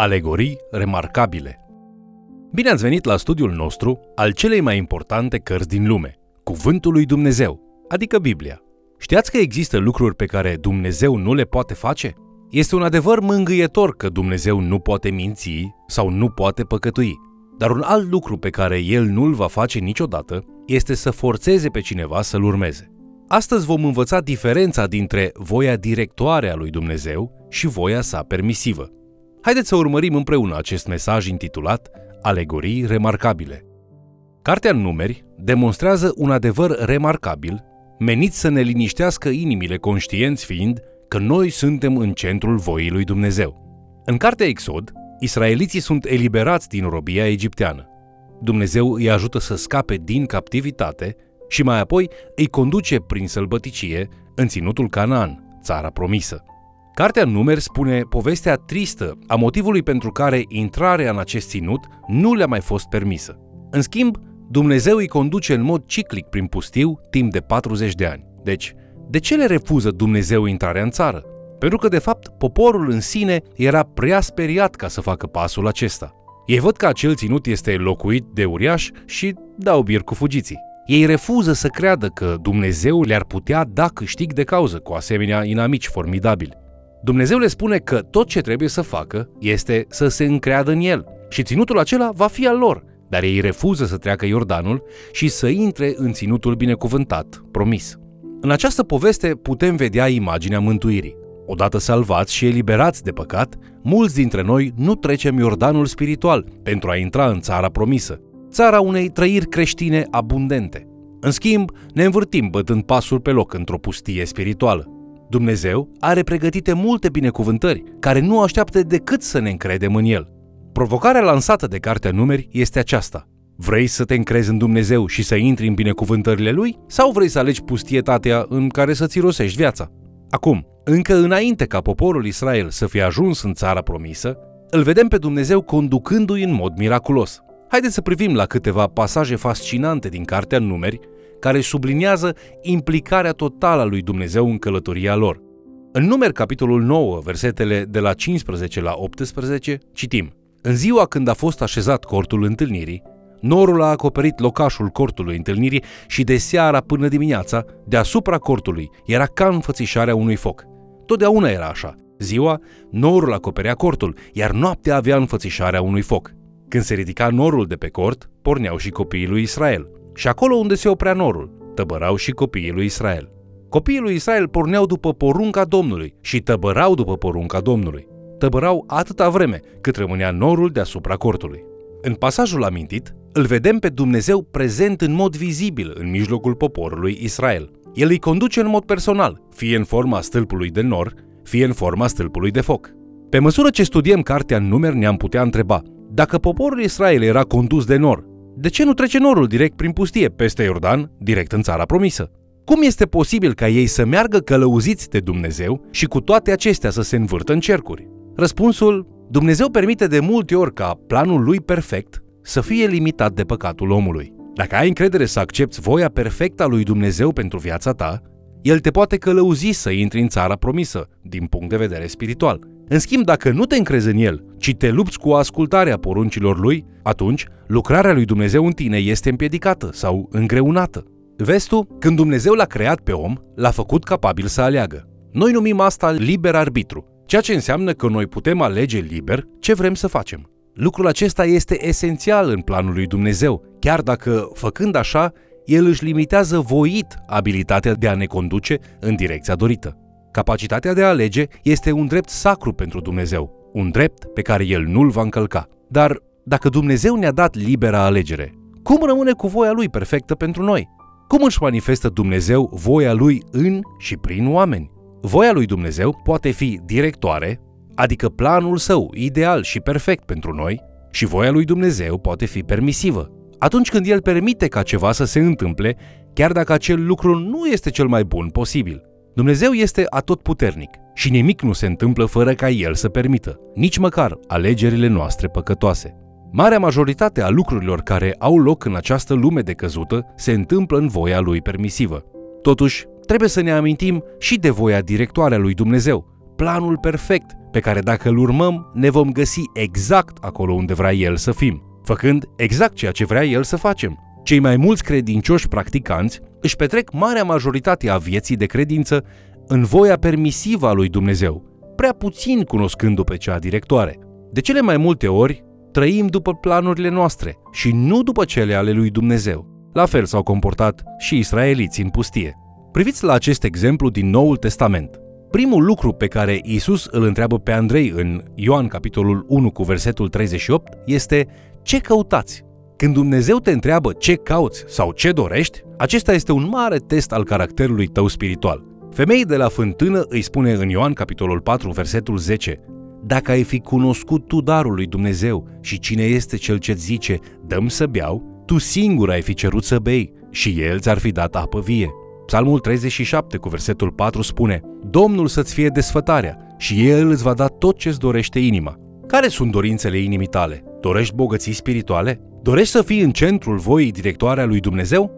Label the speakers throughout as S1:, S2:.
S1: Alegorii remarcabile Bine ați venit la studiul nostru al celei mai importante cărți din lume, Cuvântul lui Dumnezeu, adică Biblia. Știați că există lucruri pe care Dumnezeu nu le poate face? Este un adevăr mângâietor că Dumnezeu nu poate minți sau nu poate păcătui. Dar un alt lucru pe care El nu-l va face niciodată este să forțeze pe cineva să-l urmeze. Astăzi vom învăța diferența dintre voia directoare a lui Dumnezeu și voia sa permisivă. Haideți să urmărim împreună acest mesaj intitulat Alegorii remarcabile. Cartea în numeri demonstrează un adevăr remarcabil, menit să ne liniștească inimile conștienți fiind că noi suntem în centrul voii lui Dumnezeu. În cartea Exod, israeliții sunt eliberați din robia egipteană. Dumnezeu îi ajută să scape din captivitate și mai apoi îi conduce prin sălbăticie în ținutul Canaan, țara promisă. Cartea Numeri spune povestea tristă a motivului pentru care intrarea în acest ținut nu le-a mai fost permisă. În schimb, Dumnezeu îi conduce în mod ciclic prin pustiu timp de 40 de ani. Deci, de ce le refuză Dumnezeu intrarea în țară? Pentru că, de fapt, poporul în sine era prea speriat ca să facă pasul acesta. Ei văd că acel ținut este locuit de uriaș și dau bir cu fugiții. Ei refuză să creadă că Dumnezeu le-ar putea da câștig de cauză cu asemenea inamici formidabili. Dumnezeu le spune că tot ce trebuie să facă este să se încreadă în El și ținutul acela va fi al lor, dar ei refuză să treacă Iordanul și să intre în ținutul binecuvântat, promis. În această poveste putem vedea imaginea mântuirii. Odată salvați și eliberați de păcat, mulți dintre noi nu trecem Iordanul spiritual pentru a intra în țara promisă, țara unei trăiri creștine abundente. În schimb, ne învârtim bătând pasul pe loc într-o pustie spirituală. Dumnezeu are pregătite multe binecuvântări, care nu așteaptă decât să ne încredem în El. Provocarea lansată de Cartea Numeri este aceasta. Vrei să te încrezi în Dumnezeu și să intri în binecuvântările Lui? Sau vrei să alegi pustietatea în care să-ți rosești viața? Acum, încă înainte ca poporul Israel să fie ajuns în țara promisă, îl vedem pe Dumnezeu conducându-i în mod miraculos. Haideți să privim la câteva pasaje fascinante din Cartea Numeri care subliniază implicarea totală a lui Dumnezeu în călătoria lor. În numeri capitolul 9, versetele de la 15 la 18, citim În ziua când a fost așezat cortul întâlnirii, norul a acoperit locașul cortului întâlnirii și de seara până dimineața, deasupra cortului, era ca înfățișarea unui foc. Totdeauna era așa. Ziua, norul acoperea cortul, iar noaptea avea înfățișarea unui foc. Când se ridica norul de pe cort, porneau și copiii lui Israel. Și acolo unde se oprea norul, tăbărau și copiii lui Israel. Copiii lui Israel porneau după porunca Domnului și tăbărau după porunca Domnului. Tăbărau atâta vreme cât rămânea norul deasupra cortului. În pasajul amintit, îl vedem pe Dumnezeu prezent în mod vizibil în mijlocul poporului Israel. El îi conduce în mod personal, fie în forma stâlpului de nor, fie în forma stâlpului de foc. Pe măsură ce studiem cartea în numeri, ne-am putea întreba, dacă poporul Israel era condus de nor, de ce nu trece norul direct prin pustie, peste Iordan, direct în țara promisă? Cum este posibil ca ei să meargă călăuziți de Dumnezeu și cu toate acestea să se învârtă în cercuri? Răspunsul, Dumnezeu permite de multe ori ca planul lui perfect să fie limitat de păcatul omului. Dacă ai încredere să accepti voia perfectă a lui Dumnezeu pentru viața ta, El te poate călăuzi să intri în țara promisă, din punct de vedere spiritual. În schimb, dacă nu te încrezi în El, ci te lupți cu ascultarea poruncilor Lui, atunci lucrarea lui Dumnezeu în tine este împiedicată sau îngreunată. Vezi tu, când Dumnezeu l-a creat pe om, l-a făcut capabil să aleagă. Noi numim asta liber arbitru, ceea ce înseamnă că noi putem alege liber ce vrem să facem. Lucrul acesta este esențial în planul lui Dumnezeu, chiar dacă, făcând așa, El își limitează voit abilitatea de a ne conduce în direcția dorită. Capacitatea de a alege este un drept sacru pentru Dumnezeu, un drept pe care El nu-l va încălca. Dar dacă Dumnezeu ne-a dat libera alegere, cum rămâne cu voia Lui perfectă pentru noi? Cum își manifestă Dumnezeu voia Lui în și prin oameni? Voia lui Dumnezeu poate fi directoare, adică planul său ideal și perfect pentru noi, și voia lui Dumnezeu poate fi permisivă. Atunci când El permite ca ceva să se întâmple, chiar dacă acel lucru nu este cel mai bun posibil. Dumnezeu este atotputernic și nimic nu se întâmplă fără ca El să permită, nici măcar alegerile noastre păcătoase. Marea majoritate a lucrurilor care au loc în această lume de căzută se întâmplă în voia Lui permisivă. Totuși, trebuie să ne amintim și de voia directoare a lui Dumnezeu, planul perfect pe care dacă îl urmăm ne vom găsi exact acolo unde vrea El să fim, făcând exact ceea ce vrea El să facem. Cei mai mulți credincioși practicanți își petrec marea majoritate a vieții de credință în voia permisivă a lui Dumnezeu, prea puțin cunoscându-o pe cea directoare. De cele mai multe ori, trăim după planurile noastre și nu după cele ale lui Dumnezeu. La fel s-au comportat și israeliții în pustie. Priviți la acest exemplu din Noul Testament. Primul lucru pe care Isus îl întreabă pe Andrei în Ioan capitolul 1 cu versetul 38 este ce căutați? Când Dumnezeu te întreabă ce cauți sau ce dorești, acesta este un mare test al caracterului tău spiritual. Femeii de la fântână îi spune în Ioan capitolul 4 versetul 10 Dacă ai fi cunoscut tu darul lui Dumnezeu și cine este cel ce zice dăm să beau, tu singur ai fi cerut să bei și el ți-ar fi dat apă vie. Psalmul 37 cu versetul 4 spune Domnul să-ți fie desfătarea și El îți va da tot ce-ți dorește inima. Care sunt dorințele inimii tale? Dorești bogății spirituale? Dorești să fii în centrul voii directoare a lui Dumnezeu?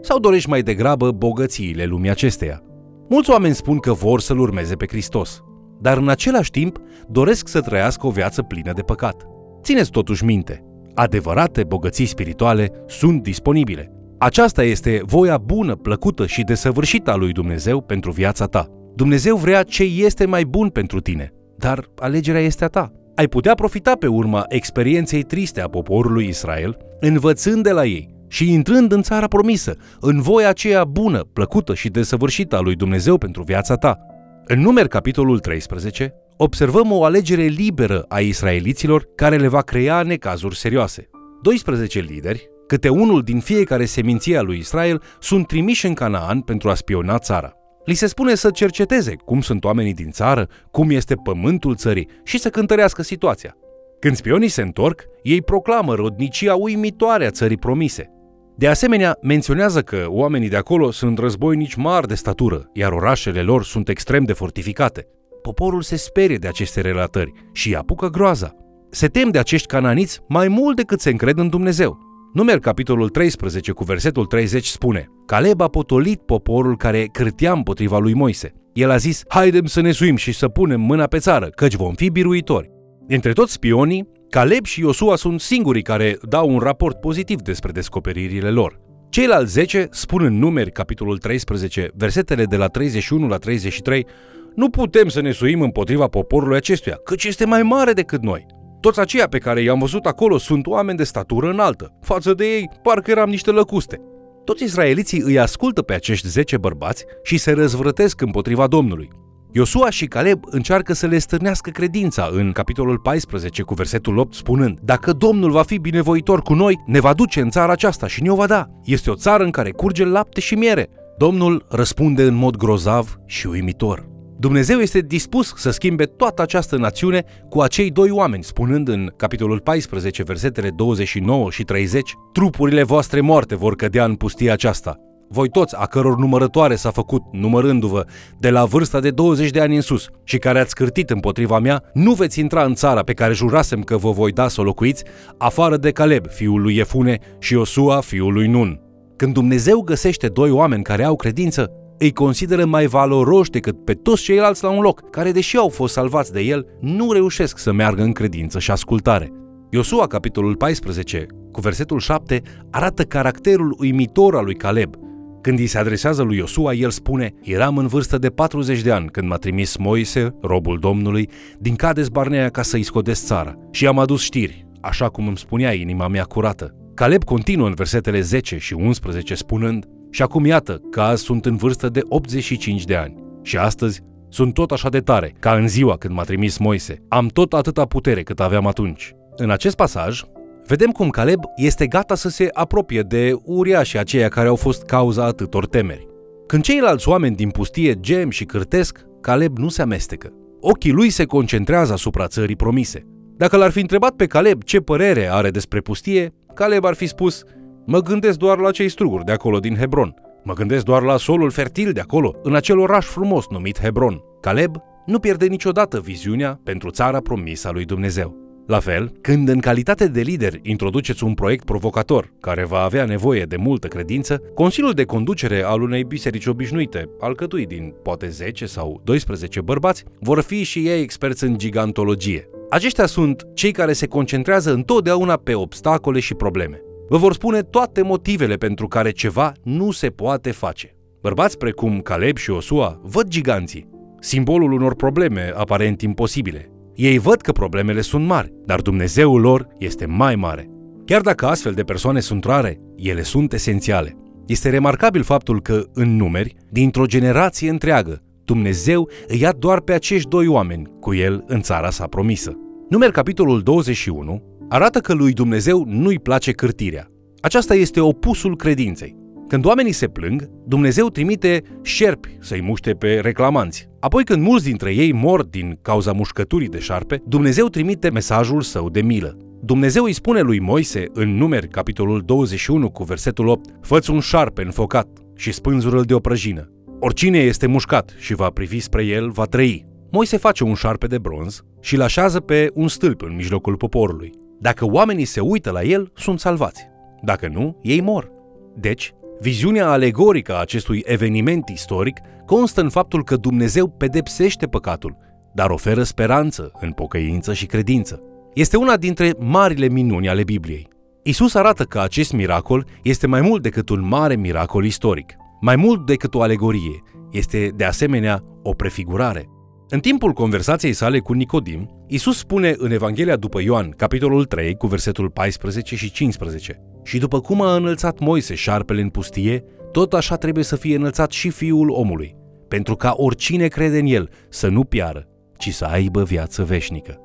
S1: Sau dorești mai degrabă bogățiile lumii acesteia? Mulți oameni spun că vor să-L urmeze pe Hristos, dar în același timp doresc să trăiască o viață plină de păcat. Țineți totuși minte, adevărate bogății spirituale sunt disponibile. Aceasta este voia bună, plăcută și desăvârșită a lui Dumnezeu pentru viața ta. Dumnezeu vrea ce este mai bun pentru tine, dar alegerea este a ta. Ai putea profita pe urma experienței triste a poporului Israel, învățând de la ei și intrând în țara promisă, în voia aceea bună, plăcută și desăvârșită a lui Dumnezeu pentru viața ta. În numeri capitolul 13, observăm o alegere liberă a israeliților care le va crea necazuri serioase. 12 lideri, câte unul din fiecare seminție a lui Israel, sunt trimiși în Canaan pentru a spiona țara. Li se spune să cerceteze cum sunt oamenii din țară, cum este pământul țării și să cântărească situația. Când spionii se întorc, ei proclamă rodnicia uimitoare a țării promise. De asemenea, menționează că oamenii de acolo sunt războinici mari de statură, iar orașele lor sunt extrem de fortificate. Poporul se sperie de aceste relatări și apucă groaza. Se tem de acești cananiți mai mult decât se încred în Dumnezeu. Numer capitolul 13 cu versetul 30 spune Caleb a potolit poporul care cârtea împotriva lui Moise. El a zis, haidem să ne suim și să punem mâna pe țară, căci vom fi biruitori. Între toți spionii, Caleb și Iosua sunt singurii care dau un raport pozitiv despre descoperirile lor. Ceilalți 10 spun în numeri, capitolul 13, versetele de la 31 la 33, nu putem să ne suim împotriva poporului acestuia, căci este mai mare decât noi. Toți aceia pe care i-am văzut acolo sunt oameni de statură înaltă. Față de ei, parcă eram niște lăcuste. Toți israeliții îi ascultă pe acești 10 bărbați și se răzvrătesc împotriva Domnului. Iosua și Caleb încearcă să le stârnească credința în capitolul 14 cu versetul 8 spunând Dacă Domnul va fi binevoitor cu noi, ne va duce în țara aceasta și ne-o va da. Este o țară în care curge lapte și miere. Domnul răspunde în mod grozav și uimitor. Dumnezeu este dispus să schimbe toată această națiune cu acei doi oameni, spunând în capitolul 14, versetele 29 și 30, Trupurile voastre moarte vor cădea în pustia aceasta. Voi toți, a căror numărătoare s-a făcut, numărându-vă, de la vârsta de 20 de ani în sus și care ați cârtit împotriva mea, nu veți intra în țara pe care jurasem că vă voi da să o locuiți, afară de Caleb, fiul lui Efune, și Osua, fiul lui Nun. Când Dumnezeu găsește doi oameni care au credință, îi consideră mai valoroși decât pe toți ceilalți la un loc, care, deși au fost salvați de el, nu reușesc să meargă în credință și ascultare. Iosua, capitolul 14, cu versetul 7, arată caracterul uimitor al lui Caleb. Când îi se adresează lui Iosua, el spune, Eram în vârstă de 40 de ani când m-a trimis Moise, robul Domnului, din Cades Barnea ca să-i scodesc țara și am adus știri, așa cum îmi spunea inima mea curată. Caleb continuă în versetele 10 și 11 spunând, și acum iată că azi sunt în vârstă de 85 de ani. Și astăzi sunt tot așa de tare ca în ziua când m-a trimis Moise. Am tot atâta putere cât aveam atunci. În acest pasaj, vedem cum Caleb este gata să se apropie de uriașii aceia care au fost cauza atâtor temeri. Când ceilalți oameni din pustie gem și cârtesc, Caleb nu se amestecă. Ochii lui se concentrează asupra țării promise. Dacă l-ar fi întrebat pe Caleb ce părere are despre pustie, Caleb ar fi spus – Mă gândesc doar la cei struguri de acolo din Hebron. Mă gândesc doar la solul fertil de acolo, în acel oraș frumos numit Hebron. Caleb nu pierde niciodată viziunea pentru țara promisă a lui Dumnezeu. La fel, când în calitate de lider introduceți un proiect provocator care va avea nevoie de multă credință, Consiliul de conducere al unei biserici obișnuite, alcătuit din poate 10 sau 12 bărbați, vor fi și ei experți în gigantologie. Aceștia sunt cei care se concentrează întotdeauna pe obstacole și probleme. Vă vor spune toate motivele pentru care ceva nu se poate face. Bărbați precum Caleb și Osua văd giganții, simbolul unor probleme aparent imposibile. Ei văd că problemele sunt mari, dar Dumnezeul lor este mai mare. Chiar dacă astfel de persoane sunt rare, ele sunt esențiale. Este remarcabil faptul că, în numeri, dintr-o generație întreagă, Dumnezeu îi ia doar pe acești doi oameni cu el în țara sa promisă. Numeri capitolul 21 arată că lui Dumnezeu nu-i place cârtirea. Aceasta este opusul credinței. Când oamenii se plâng, Dumnezeu trimite șerpi să-i muște pe reclamanți. Apoi când mulți dintre ei mor din cauza mușcăturii de șarpe, Dumnezeu trimite mesajul său de milă. Dumnezeu îi spune lui Moise în numeri capitolul 21 cu versetul 8 Făți un șarpe înfocat și spânzură-l de o prăjină. Oricine este mușcat și va privi spre el, va trăi. Moise face un șarpe de bronz și îl așează pe un stâlp în mijlocul poporului. Dacă oamenii se uită la el, sunt salvați. Dacă nu, ei mor. Deci, viziunea alegorică a acestui eveniment istoric constă în faptul că Dumnezeu pedepsește păcatul, dar oferă speranță în pocăință și credință. Este una dintre marile minuni ale Bibliei. Isus arată că acest miracol este mai mult decât un mare miracol istoric, mai mult decât o alegorie, este de asemenea o prefigurare. În timpul conversației sale cu Nicodim, Isus spune în Evanghelia după Ioan, capitolul 3, cu versetul 14 și 15, Și după cum a înălțat Moise șarpele în pustie, tot așa trebuie să fie înălțat și fiul omului, pentru ca oricine crede în el să nu piară, ci să aibă viață veșnică.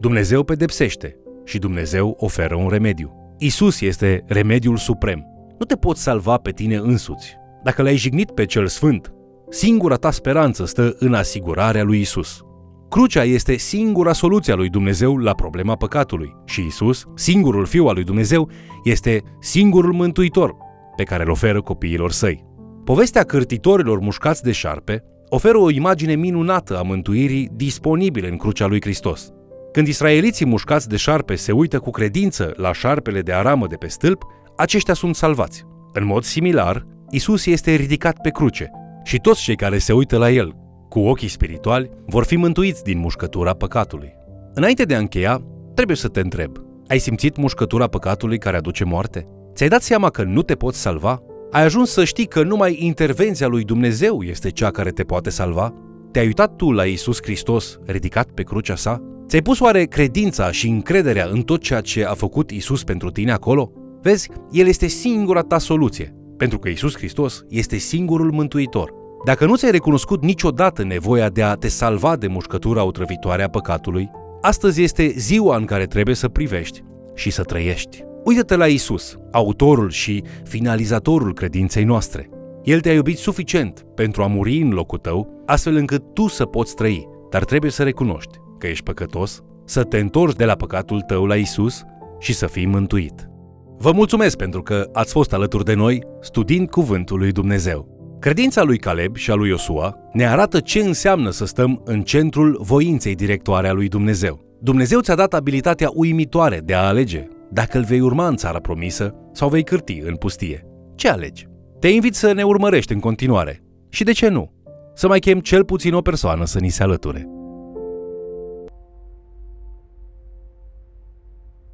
S1: Dumnezeu pedepsește și Dumnezeu oferă un remediu. Isus este remediul suprem. Nu te poți salva pe tine însuți. Dacă l-ai jignit pe cel sfânt, singura ta speranță stă în asigurarea lui Isus. Crucea este singura soluție a lui Dumnezeu la problema păcatului și Isus, singurul Fiu al lui Dumnezeu, este singurul mântuitor pe care îl oferă copiilor săi. Povestea cârtitorilor mușcați de șarpe oferă o imagine minunată a mântuirii disponibile în crucea lui Hristos. Când israeliții mușcați de șarpe se uită cu credință la șarpele de aramă de pe stâlp, aceștia sunt salvați. În mod similar, Isus este ridicat pe cruce și toți cei care se uită la el cu ochii spirituali vor fi mântuiți din mușcătura păcatului. Înainte de a încheia, trebuie să te întreb. Ai simțit mușcătura păcatului care aduce moarte? Ți-ai dat seama că nu te poți salva? Ai ajuns să știi că numai intervenția lui Dumnezeu este cea care te poate salva? Te-ai uitat tu la Isus Hristos ridicat pe crucea sa? Ți-ai pus oare credința și încrederea în tot ceea ce a făcut Isus pentru tine acolo? Vezi, El este singura ta soluție, pentru că Isus Hristos este singurul mântuitor. Dacă nu ți-ai recunoscut niciodată nevoia de a te salva de mușcătura otrăvitoare a păcatului, astăzi este ziua în care trebuie să privești și să trăiești. Uită-te la Isus, autorul și finalizatorul credinței noastre. El te-a iubit suficient pentru a muri în locul tău, astfel încât tu să poți trăi, dar trebuie să recunoști că ești păcătos, să te întorci de la păcatul tău la Isus și să fii mântuit. Vă mulțumesc pentru că ați fost alături de noi studiind Cuvântul lui Dumnezeu. Credința lui Caleb și a lui Iosua ne arată ce înseamnă să stăm în centrul voinței directoare a lui Dumnezeu. Dumnezeu ți-a dat abilitatea uimitoare de a alege dacă îl vei urma în țara promisă sau vei cârti în pustie. Ce alegi? Te invit să ne urmărești în continuare. Și de ce nu? Să mai chem cel puțin o persoană să ni se alăture.